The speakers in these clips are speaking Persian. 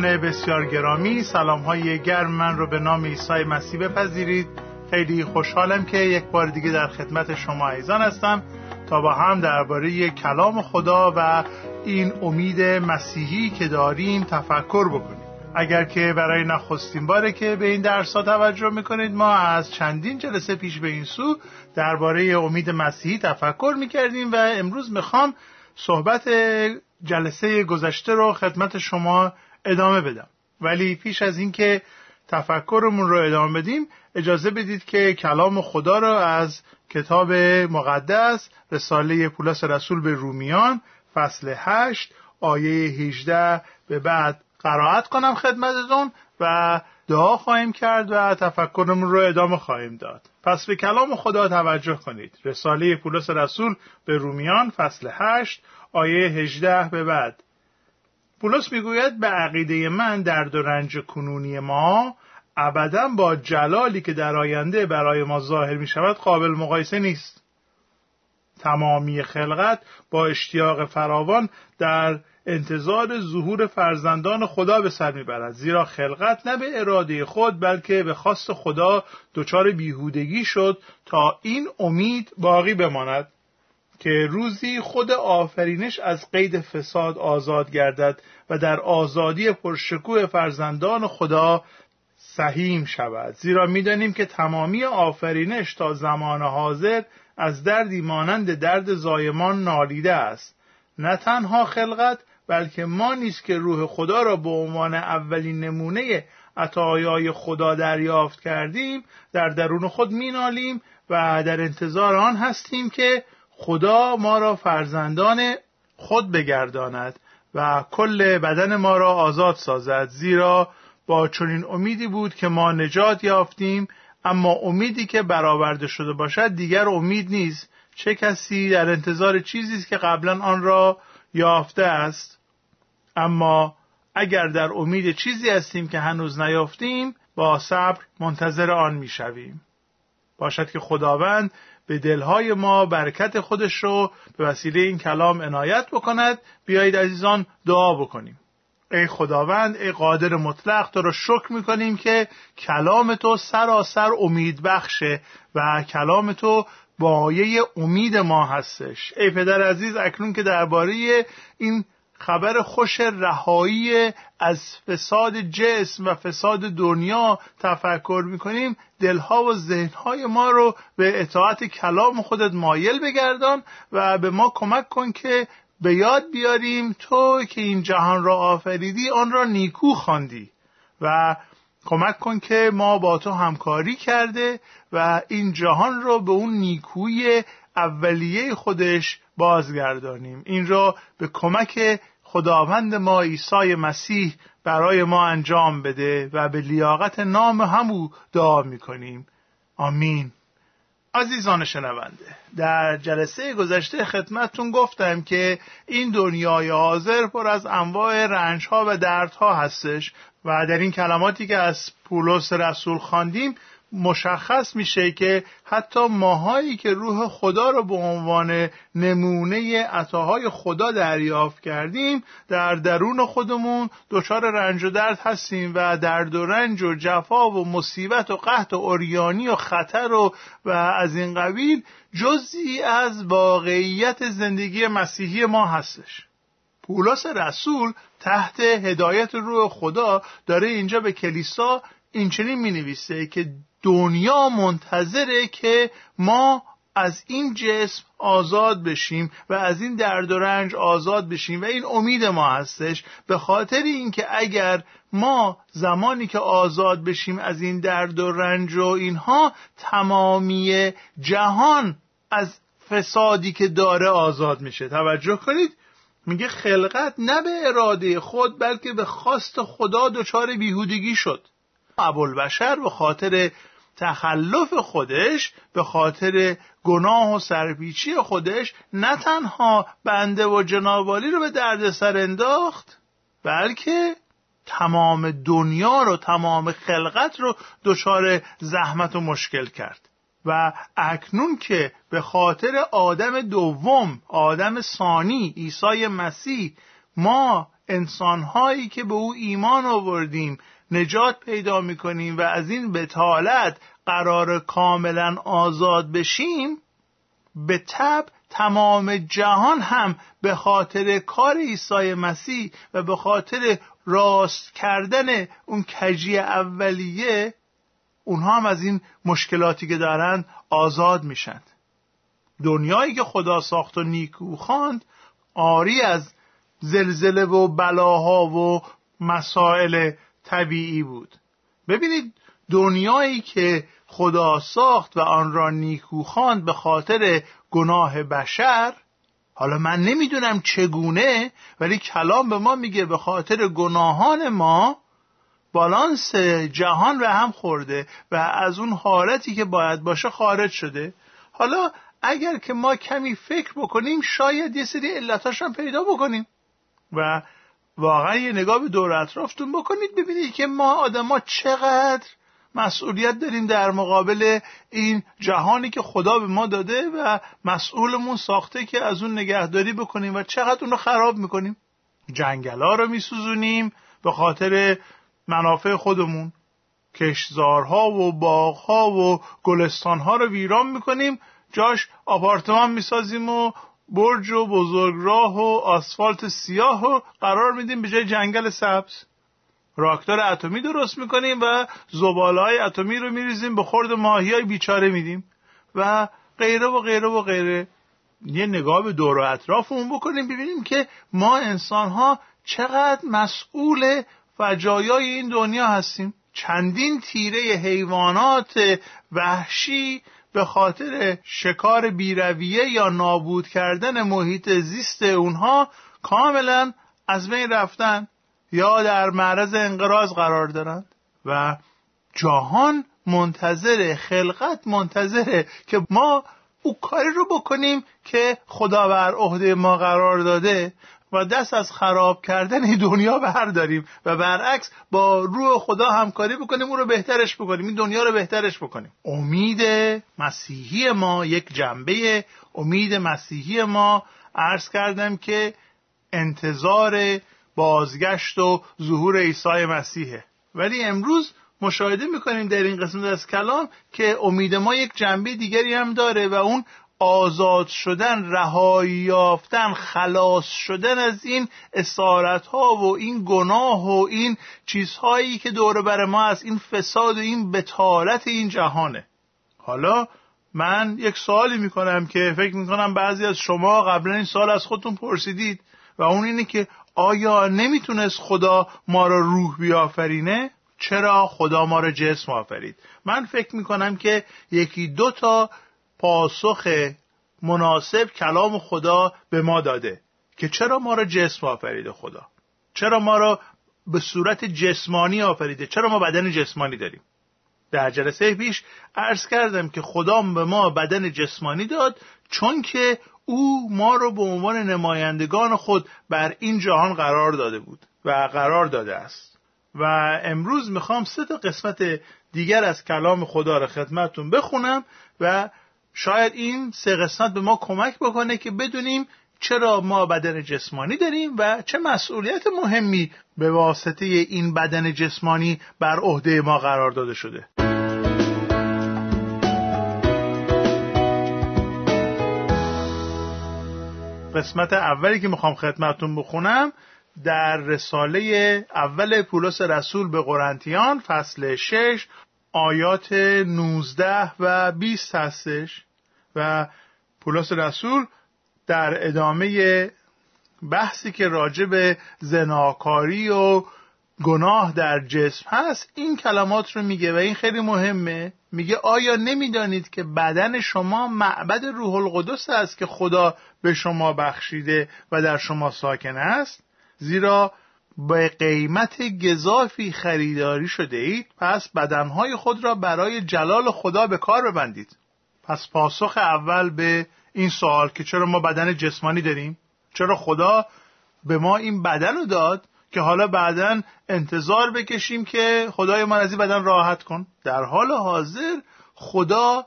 شنوندگان بسیار گرامی سلام های گرم من رو به نام عیسی مسیح بپذیرید. خیلی خوشحالم که یک بار دیگه در خدمت شما عزیزان هستم تا با هم درباره کلام خدا و این امید مسیحی که داریم تفکر بکنیم. اگر که برای نخستین باره که به این درس ها توجه می‌کنید ما از چندین جلسه پیش به این سو درباره امید مسیحی تفکر می‌کردیم و امروز می‌خوام صحبت جلسه گذشته رو خدمت شما ادامه بدم. ولی پیش از اینکه تفکرمون رو ادامه بدیم اجازه بدید که کلام خدا را از کتاب مقدس رساله پولس رسول به رومیان فصل 8 آیه 18 به بعد قرائت کنم خدمتتون و دعا خواهیم کرد و تفکرمون رو ادامه خواهیم داد. پس به کلام خدا توجه کنید. رساله پولس رسول به رومیان فصل 8 آیه 18 به بعد. پولس می‌گوید به عقیده من درد و رنج کنونی ما ابدا با جلالی که در آینده برای ما ظاهر می شود قابل مقایسه نیست. تمامی خلقت با اشتیاق فراوان در انتظار ظهور فرزندان خدا به سر می‌برد. زیرا خلقت نه به اراده خود بلکه به خواست خدا دچار بیهودگی شد تا این امید باقی بماند. که روزی خود آفرینش از قید فساد آزاد گردد و در آزادی پرشکوه فرزندان خدا سهیم شود. زیرا می‌دانیم که تمامی آفرینش تا زمان حاضر از دردی مانند درد زایمان نالیده است. نه تنها خلقت بلکه ما نیست که روح خدا را به عنوان اولین نمونه عطایای خدا دریافت کردیم در درون خود مینالیم و در انتظار آن هستیم که خدا ما را فرزندان خود بگرداند و کل بدن ما را آزاد سازد زیرا با چنین امیدی بود که ما نجات یافتیم اما امیدی که برآورده شده باشد دیگر امید نیست. چه کسی در انتظار چیزی است که قبلا آن را یافته است؟ اما اگر در امید چیزی هستیم که هنوز نیافتیم با صبر منتظر آن می‌شویم. باشد که خداوند به دلهای ما برکت خودش رو به وسیله این کلام عنایت بکند. بیایید عزیزان دعا بکنیم. ای خداوند ای قادر مطلق تو رو شکر می‌کنیم که کلام تو سراسر امید بخشه و کلام تو بایه امید ما هستش. ای پدر عزیز اکنون که درباره این خبر خوش رهایی از فساد جسم و فساد دنیا تفکر می‌کنیم. دلها و ذهنهای ما رو به اطاعت کلام خودت مایل بگردان و به ما کمک کن که به یاد بیاریم تو که این جهان را آفریدی آن را نیکو خواندی و کمک کن که ما با تو همکاری کرده و این جهان را به اون نیکوی اولیه خودش بازگردانیم. این را به کمک خداوند ما عیسی مسیح برای ما انجام بده و به لیاقت نام همو دعا می‌کنیم. آمین. عزیزان شنونده در جلسه گذشته خدمتتون گفتم که این دنیای حاضر پر از انواع رنجها و دردها هستش و در این کلماتی که از پولس رسول خواندیم مشخص میشه که حتی ماهایی که روح خدا رو به عنوان نمونه عطاهای خدا دریافت کردیم در درون خودمون دچار رنج و درد هستیم و درد و رنج و جفا و مصیبت و قحط و اوریانی و خطر و و از این قبیل جزی از واقعیت زندگی مسیحی ما هستش. پولس رسول تحت هدایت روح خدا داره اینجا به کلیسا این چنین می نویسه که دنیا منتظره که ما از این جسم آزاد بشیم و از این درد و رنج آزاد بشیم و این امید ما هستش. به خاطر اینکه اگر ما زمانی که آزاد بشیم از این درد و رنج و اینها تمامی جهان از فسادی که داره آزاد میشه. توجه کنید. میگه خلقت نه به اراده خود بلکه به خواست خدا دچار بیهودگی شد. ابوالبشر به خاطر تخلف خودش به خاطر گناه و سرپیچی خودش نه تنها بنده و جنابالی رو به درد سر انداخت بلکه تمام دنیا رو تمام خلقت رو دچار زحمت و مشکل کرد. و اکنون که به خاطر آدم دوم آدم ثانی عیسی مسیح ما انسانهایی که به او ایمان آوردیم نجات پیدا می‌کنیم و از این بتالت قرار کاملا آزاد بشیم به تب تمام جهان هم به خاطر کار عیسی مسیح و به خاطر راست کردن اون کجی اولیه اونها هم از این مشکلاتی که دارند آزاد میشند دنیایی که خدا ساخت و نیکو خواند آری از زلزله و بلاها و مسائل طبیعی بود. ببینید دنیایی که خدا ساخت و آن را نیکو خواند به خاطر گناه بشر حالا من نمی‌دونم چگونه ولی کلام به ما میگه به خاطر گناهان ما بالانس جهان به هم خورده و از اون حالتی که باید باشه خارج شده. حالا اگر که ما کمی فکر بکنیم شاید یه سری علتاش هم پیدا بکنیم. و واقعا یه نگاه به دور اطرافتون بکنید ببینید که ما آدما چقدر مسئولیت داریم در مقابل این جهانی که خدا به ما داده و مسئولمون ساخته که از اون نگهداری بکنیم و چقدر اون رو خراب می‌کنیم. جنگلا رو میسوزونیم به خاطر منافع خودمون. کشزارها و باغها و گلستانها رو ویران می‌کنیم. جاش آپارتمان می‌سازیم و برج و بزرگراه و آسفالت سیاه و قرار میدیم به جای جنگل سبز. راکتور اتمی درست می‌کنیم و زباله های اتمی رو میریزیم به خورد ماهی های بیچاره میدیم و غیره و غیره و غیره. یه نگاه به دور و اطرافمون بکنیم ببینیم که ما انسان ها چقدر مسئول فجایای این دنیا هستیم. چندین تیره حیوانات وحشی به خاطر شکار بیرویه یا نابود کردن محیط زیست اونها کاملا از بین رفتن یا در معرض انقراض قرار دارند و جهان منتظر خلقت منتظره که ما او کاری رو بکنیم که خدا بر عهده ما قرار داده و دست از خراب کردن دنیا برداریم و برعکس با روح خدا همکاری بکنیم اون رو بهترش بکنیم. این دنیا رو بهترش بکنیم. امید مسیحی ما یک جنبه. امید مسیحی ما عرض کردم که انتظار بازگشت و ظهور عیسی مسیحه. ولی امروز مشاهده می‌کنیم در این قسمت از کلام که امید ما یک جنبه دیگری هم داره و اون آزاد شدن رهایی یافتن خلاص شدن از این اسارت ها و این گناه و این چیزهایی که دور بر ما از این فساد و این بتالت این جهانه حالا من یک سوالی می‌کنم که فکر می‌کنم بعضی از شما قبلا این سال از خودتون پرسیدید و اون اینه که آیا نمی‌تونست خدا ما را روح بیافرینه؟ چرا خدا ما را جسم آفرید؟ من فکر می‌کنم که یکی دو تا پاسخ مناسب کلام خدا به ما داده که چرا ما را جسم آفریده خدا؟ چرا ما را به صورت جسمانی آفریده؟ چرا ما بدن جسمانی داریم؟ در جلسه پیش عرض کردم که خدا به ما بدن جسمانی داد چون که او ما رو به عنوان نمایندگان خود بر این جهان قرار داده بود و قرار داده است. و امروز می‌خوام سه تا قسمت دیگر از کلام خدا را خدمتتون بخونم و شاید این سه قسمت به ما کمک بکنه که بدونیم چرا ما بدن جسمانی داریم و چه مسئولیت مهمی به واسطه این بدن جسمانی بر عهده ما قرار داده شده. قسمت اولی که می‌خوام خدمتون بخونم در رساله اول پولس رسول به قرنتیان فصل 6 آیات 19 و 20 هستش و پولس رسول در ادامه بحثی که راجع به زناکاری و گناه در جسم هست این کلمات رو میگه و این خیلی مهمه. میگه آیا نمی‌دانید که بدن شما معبد روح القدس است که خدا به شما بخشیده و در شما ساکن است؟ زیرا به قیمت گذافی خریداری شده اید پس بدنهای خود را برای جلال خدا به کار ببندید. پس پاسخ اول به این سوال که چرا ما بدن جسمانی داریم؟ چرا خدا به ما این بدن رو داد که حالا بعدا انتظار بکشیم که خدای من از این بدن راحت کن؟ در حال حاضر خدا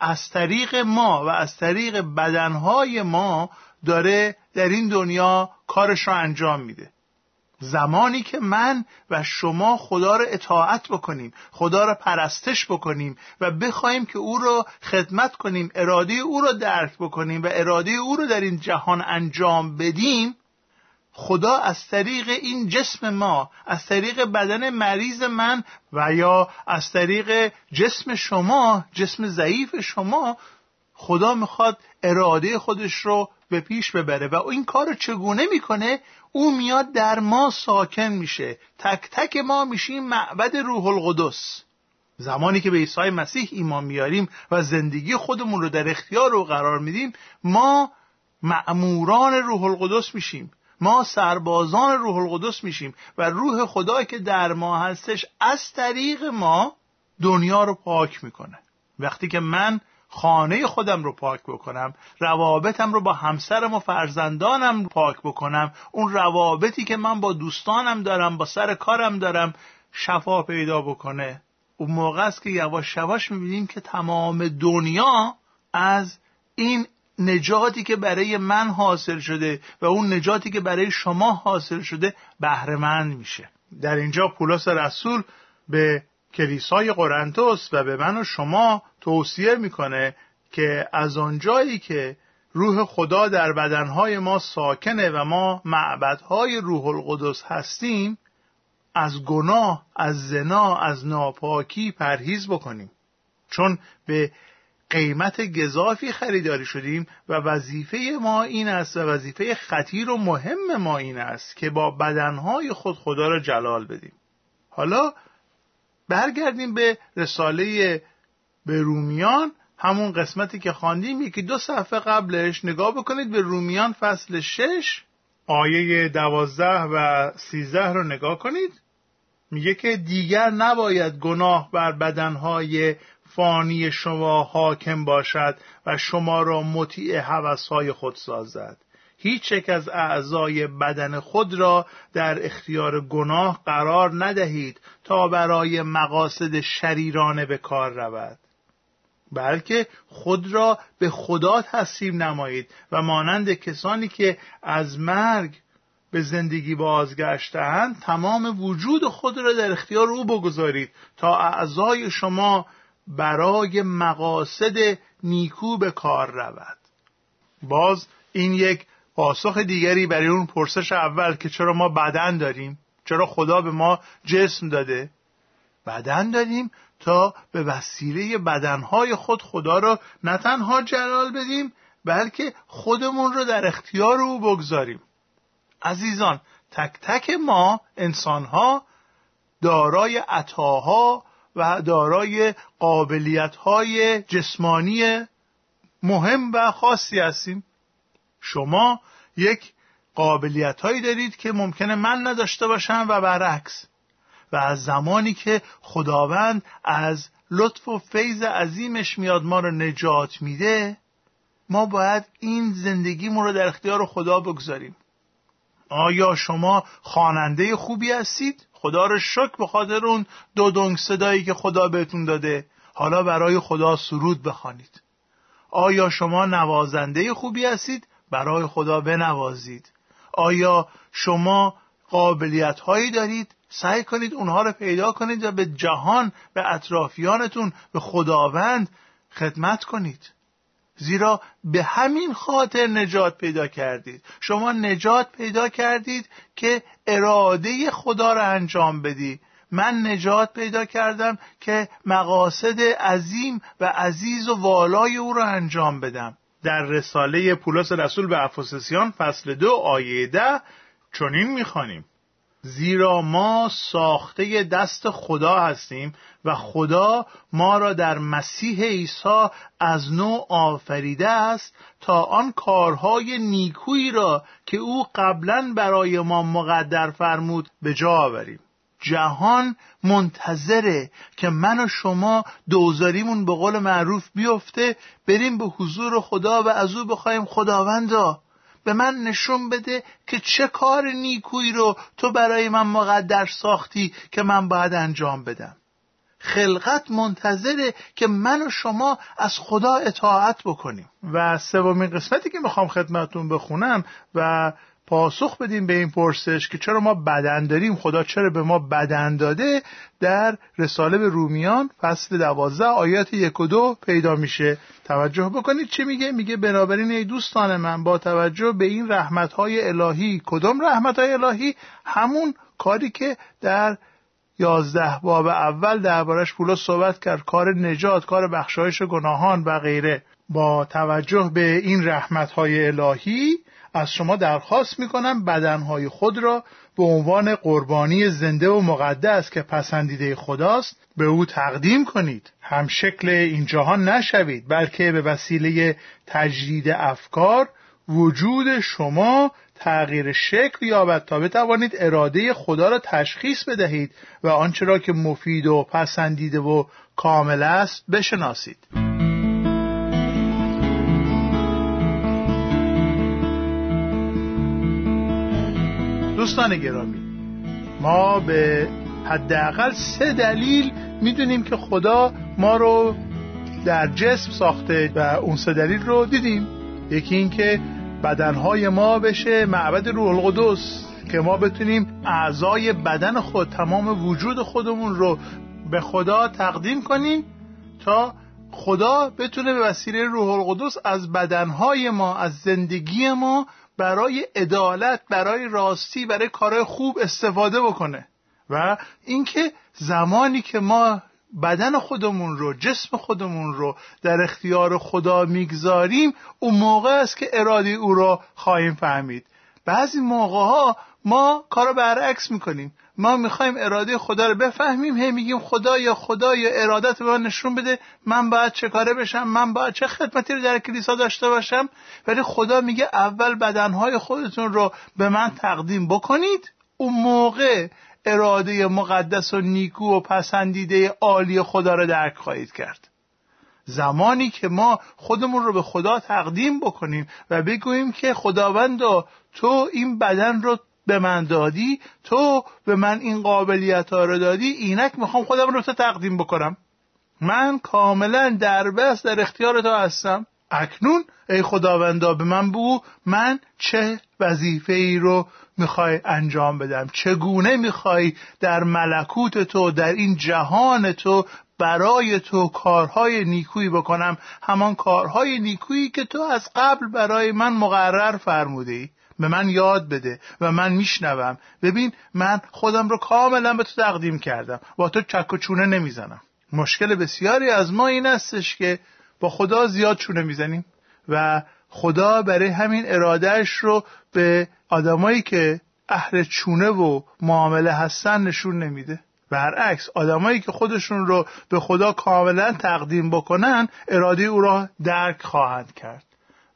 از طریق ما و از طریق بدنهای ما داره در این دنیا کارش رو انجام میده. زمانی که من و شما خدا را اطاعت بکنیم خدا را پرستش بکنیم و بخوایم که او را خدمت کنیم اراده او را درک بکنیم و اراده او را در این جهان انجام بدیم خدا از طریق این جسم ما از طریق بدن مریض من و یا از طریق جسم شما جسم ضعیف شما خدا می‌خواد اراده خودش رو به پیش ببره و این کار رو چگونه می‌کنه؟ او میاد در ما ساکن میشه. تک تک ما میشیم معبد روح القدس. زمانی که به عیسی مسیح ایمان میاریم و زندگی خودمون رو در اختیار رو قرار میدیم ما معموران روح القدس میشیم. ما سربازان روح القدس میشیم و روح خدا که در ما هستش از طریق ما دنیا رو پاک می‌کنه. وقتی که من خانه خودم رو پاک بکنم روابطم رو با همسرم و فرزندانم پاک بکنم اون روابطی که من با دوستانم دارم با سر کارم دارم شفا پیدا بکنه. اون موقع است که یواش یواش می‌بینیم که تمام دنیا از این نجاتی که برای من حاصل شده و اون نجاتی که برای شما حاصل شده بهرهمند میشه. در اینجا پولس رسول به کلیسای قرنتوس و به من و شما توصیه می‌کنه که از آنجایی که روح خدا در بدنهای ما ساکنه و ما معبدهای روح القدس هستیم از گناه از زنا از ناپاکی پرهیز بکنیم. چون به قیمت گذافی خریداری شدیم و وظیفه ما این است و وظیفه خطیر و مهم ما این است که با بدنهای خود خدا را جلال بدیم. حالا برگردیم به رساله به رومیان همون قسمتی که خواندیم یکی دو صفحه قبلش. نگاه بکنید به رومیان فصل شش آیه دوازده و سیزده رو نگاه کنید. میگه که دیگر نباید گناه بر بدنهای فانی شما حاکم باشد و شما را مطیع حوثهای خود سازد. هیچ یک از اعضای بدن خود را در اختیار گناه قرار ندهید تا برای مقاصد شریرانه به کار رود. بلکه خود را به خدا تسلیم نمایید و مانند کسانی که از مرگ به زندگی بازگشتهاند تمام وجود خود را در اختیار او بگذارید تا اعضای شما برای مقاصد نیکو به کار رود. باز این یک پاسخ دیگری برای اون پرسش اول که چرا ما بدن داریم؟ چرا خدا به ما جسم داده؟ بدن داریم تا به وسیله بدنهای خود خدا را نه تنها جلال بدیم بلکه خودمون رو در اختیار او بگذاریم. عزیزان تک تک ما انسانها دارای عطاها و دارای قابلیتهای جسمانی مهم و خاصی هستیم. شما یک قابلیت هایی دارید که ممکنه من نداشته باشم و برعکس. و از زمانی که خداوند از لطف و فیض عظیمش میاد ما رو نجات میده ما باید این زندگیمون رو در اختیار خدا بگذاریم. آیا شما خواننده خوبی هستید؟ خدا رو شکر به خاطر اون دو دنگ صدایی که خدا بهتون داده. حالا برای خدا سرود بخوانید. آیا شما نوازنده خوبی هستید؟ برای خدا بنوازید. آیا شما قابلیت هایی دارید؟ سعی کنید اونها رو پیدا کنید و به جهان به اطرافیانتون به خداوند خدمت کنید. زیرا به همین خاطر نجات پیدا کردید. شما نجات پیدا کردید که اراده خدا را انجام بدی. من نجات پیدا کردم که مقاصد عظیم و عزیز و والای او را انجام بدم. در رساله پولس رسول به افسسیان فصل دو آیه ده چنین می‌خوانیم. زیرا ما ساخته دست خدا هستیم و خدا ما را در مسیح عیسی از نو آفریده است تا آن کارهای نیکویی را که او قبلا برای ما مقدر فرمود به جا آوریم. جهان منتظره که من و شما دوزاریمون به قول معروف بیفته بریم به حضور خدا و از او بخوایم خداوندا. به من نشون بده که چه کار نیکویی رو تو برای من مقدر ساختی که من باید انجام بدم. خلقت منتظره که من و شما از خدا اطاعت بکنیم. و سومین قسمتی که می‌خوام خدمتون بخونم و پاسخ بدیم به این پرسش که چرا ما بدن داریم؟ خدا چرا به ما بدن داده؟ در رساله به رومیان فصل دوازده آیات یک و دو پیدا میشه. توجه بکنید چه میگه؟ میگه بنابراین ای دوستان من با توجه به این رحمت های الهی کدام رحمت های الهی؟ همون کاری که در یازده باب اول دربارش پولا صحبت کرد. کار نجات کار بخشایش گناهان و غیره. با توجه به این رحمت های الهی از شما درخواست می‌کنم بدنهای خود را به عنوان قربانی زنده و مقدس که پسندیده خداست به او تقدیم کنید. هم شکل این جهان نشوید بلکه به وسیله تجدید افکار وجود شما تغییر شکل یابد تا بتوانید اراده خدا را تشخیص بدهید و آنچه را که مفید و پسندیده و کامل است بشناسید. دوستان گرامی ما به حداقل سه دلیل می‌دونیم که خدا ما رو در جسم ساخته و اون سه دلیل رو دیدیم. یکی این که بدنهای ما بشه معبد روح القدس که ما بتونیم اعضای بدن خود تمام وجود خودمون رو به خدا تقدیم کنیم تا خدا بتونه به وسیله روح القدس از بدنهای ما از زندگی ما برای عدالت برای راستی برای کارهای خوب استفاده بکنه. و اینکه زمانی که ما بدن خودمون رو جسم خودمون رو در اختیار خدا می‌گذاریم اون موقع است که اراده او را خواهیم فهمید. بعضی موقع ها ما کارو برعکس می‌کنیم. ما می‌خوایم اراده خدا رو بفهمیم هی میگیم خدا یا خدا یا ارادت به من نشون بده من باید چه کاره بشم من باید چه خدمتی رو در کلیسا داشته باشم؟ ولی خدا میگه اول بدنهای خودتون رو به من تقدیم بکنید. اون موقع اراده مقدس و نیکو و پسندیده عالی خدا رو درک خواهید کرد. زمانی که ما خودمون رو به خدا تقدیم بکنیم و بگوییم که خداوندا تو این بدن رو به من دادی تو به من این قابلیت ها رو دادی اینک می‌خوام خودم رو تو تقدیم بکنم. من کاملا در بس در اختیار تو هستم. اکنون ای خداوندا به من بگو من چه وظیفه ای رو می‌خوای انجام بدم؟ چگونه می‌خوای در ملکوت تو در این جهان تو برای تو کارهای نیکویی بکنم؟ همان کارهای نیکویی که تو از قبل برای من مقرر فرموده ای به من یاد بده و من میشنوم. ببین من خودم رو کاملا به تو تقدیم کردم. با تو چک و چونه نمی‌زنم. مشکل بسیاری از ما این استش که با خدا زیاد چونه می‌زنیم و خدا برای همین ارادهش رو به آدمایی که اهل چونه و معامله هستن نشون نمیده. برعکس آدمایی که خودشون رو به خدا کاملا تقدیم بکنن اراده او را درک خواهند کرد.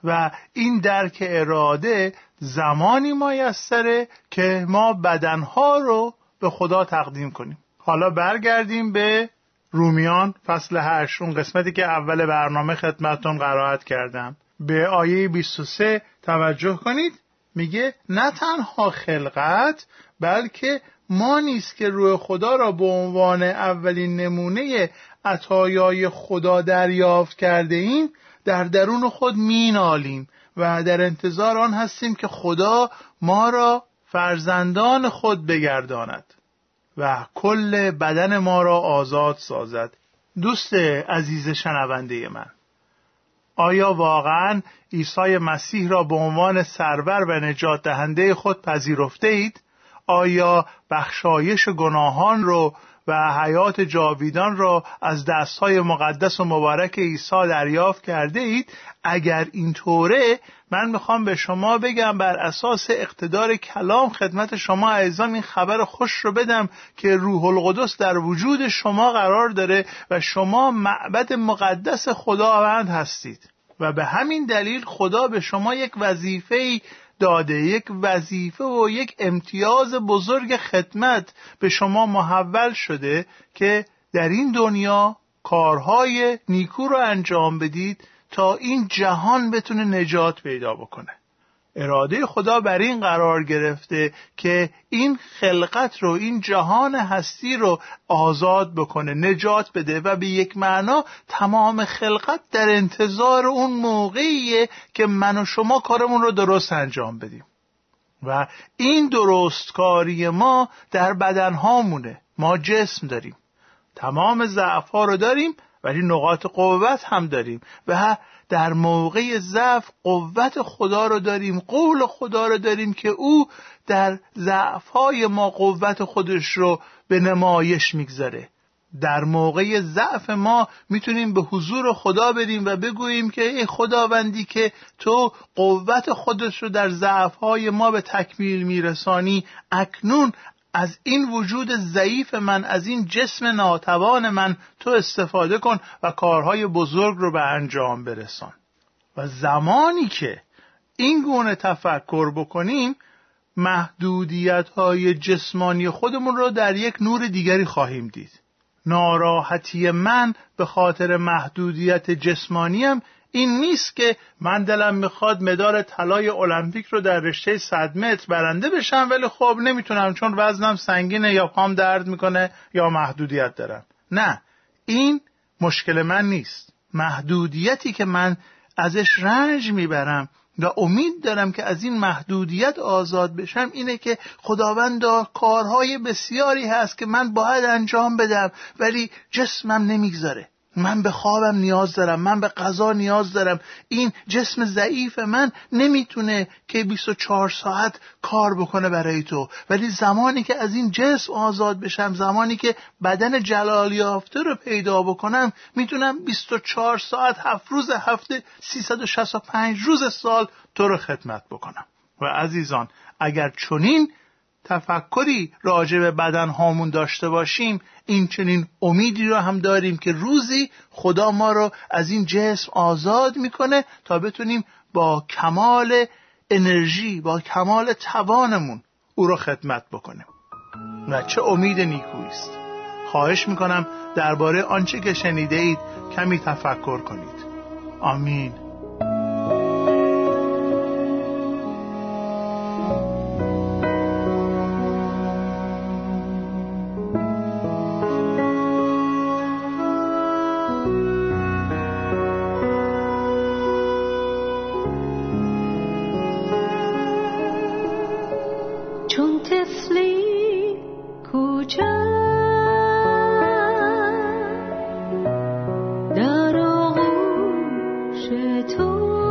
و این درک اراده زمانی مایستره که ما بدنها رو به خدا تقدیم کنیم. حالا برگردیم به رومیان فصل هشت اون قسمتی که اول برنامه خدمتون قرائت کردم. به آیه 23 توجه کنید. میگه نه تنها خلقت بلکه ما نیست که روی خدا را به عنوان اولین نمونه عطایای خدا دریافت کرده ایم در درون خود مینالیم. و در انتظار آن هستیم که خدا ما را فرزندان خود بگرداند و کل بدن ما را آزاد سازد دوست عزیز شنونده من آیا واقعا عیسی مسیح را به عنوان سرور و نجات دهنده خود پذیرفته اید؟ آیا بخشایش گناهان رو و حیات جاویدان را از دستهای مقدس و مبارک عیسی دریافت کرده اید. اگر اینطوره من می‌خوام به شما بگم بر اساس اقتدار کلام خدمت شما عزیزان این خبر خوش رو بدم که روح القدس در وجود شما قرار داره و شما معبد مقدس خداوند هستید. و به همین دلیل خدا به شما یک وظیفه داده یک وظیفه و یک امتیاز بزرگ خدمت به شما محول شده که در این دنیا کارهای نیکو رو انجام بدید تا این جهان بتونه نجات پیدا بکنه. اراده خدا بر این قرار گرفته که این خلقت رو این جهان هستی رو آزاد بکنه نجات بده و به یک معنا تمام خلقت در انتظار اون موقعیه که من و شما کارمون رو درست انجام بدیم. و این درستکاری ما در بدنهامونه. ما جسم داریم. تمام ضعف رو داریم. ولی نقاط قوت هم داریم و در موقع ضعف قوت خدا رو داریم قول خدا رو داریم که او در ضعف های ما قوت خودش رو به نمایش می‌گذاره. در موقع ضعف ما می‌تونیم به حضور خدا بریم و بگوییم که ای خداوندی که تو قوت خودش رو در ضعفهای ما به تکمیل میرسانی اکنون از این وجود ضعیف من از این جسم ناتوان من تو استفاده کن و کارهای بزرگ رو به انجام برسان. و زمانی که این گونه تفکر بکنیم محدودیت های جسمانی خودمون رو در یک نور دیگری خواهیم دید. ناراحتی من به خاطر محدودیت جسمانیم این نیست که من دلم می‌خواد مدال طلای المپیک رو در رشته 100 متر برنده بشم ولی خب نمی‌تونم چون وزنم سنگینه یا پام درد می‌کنه یا محدودیت دارم. نه این مشکل من نیست. محدودیتی که من ازش رنج می‌برم و امید دارم که از این محدودیت آزاد بشم اینه که خداوند کارهای بسیاری هست که من باید انجام بدم ولی جسمم نمی‌گذاره. من به خوابم نیاز دارم من به غذا نیاز دارم. این جسم ضعیف من نمی‌تونه که 24 ساعت کار بکنه برای تو. ولی زمانی که از این جسم آزاد بشم زمانی که بدن جلال یافته رو پیدا بکنم می‌تونم 24 ساعت هفت روز هفته 365 روز سال تو رو خدمت بکنم. و عزیزان اگر چنین تفکری راجع به بدن هامون داشته باشیم این چنین امیدی رو هم داریم که روزی خدا ما رو از این جسم آزاد می‌کنه تا بتونیم با کمال انرژی با کمال توانمون او رو خدمت بکنیم. و چه امید نیکویی است خواهش می‌کنم درباره آنچه که شنیده اید کمی تفکر کنید. آمین. 途。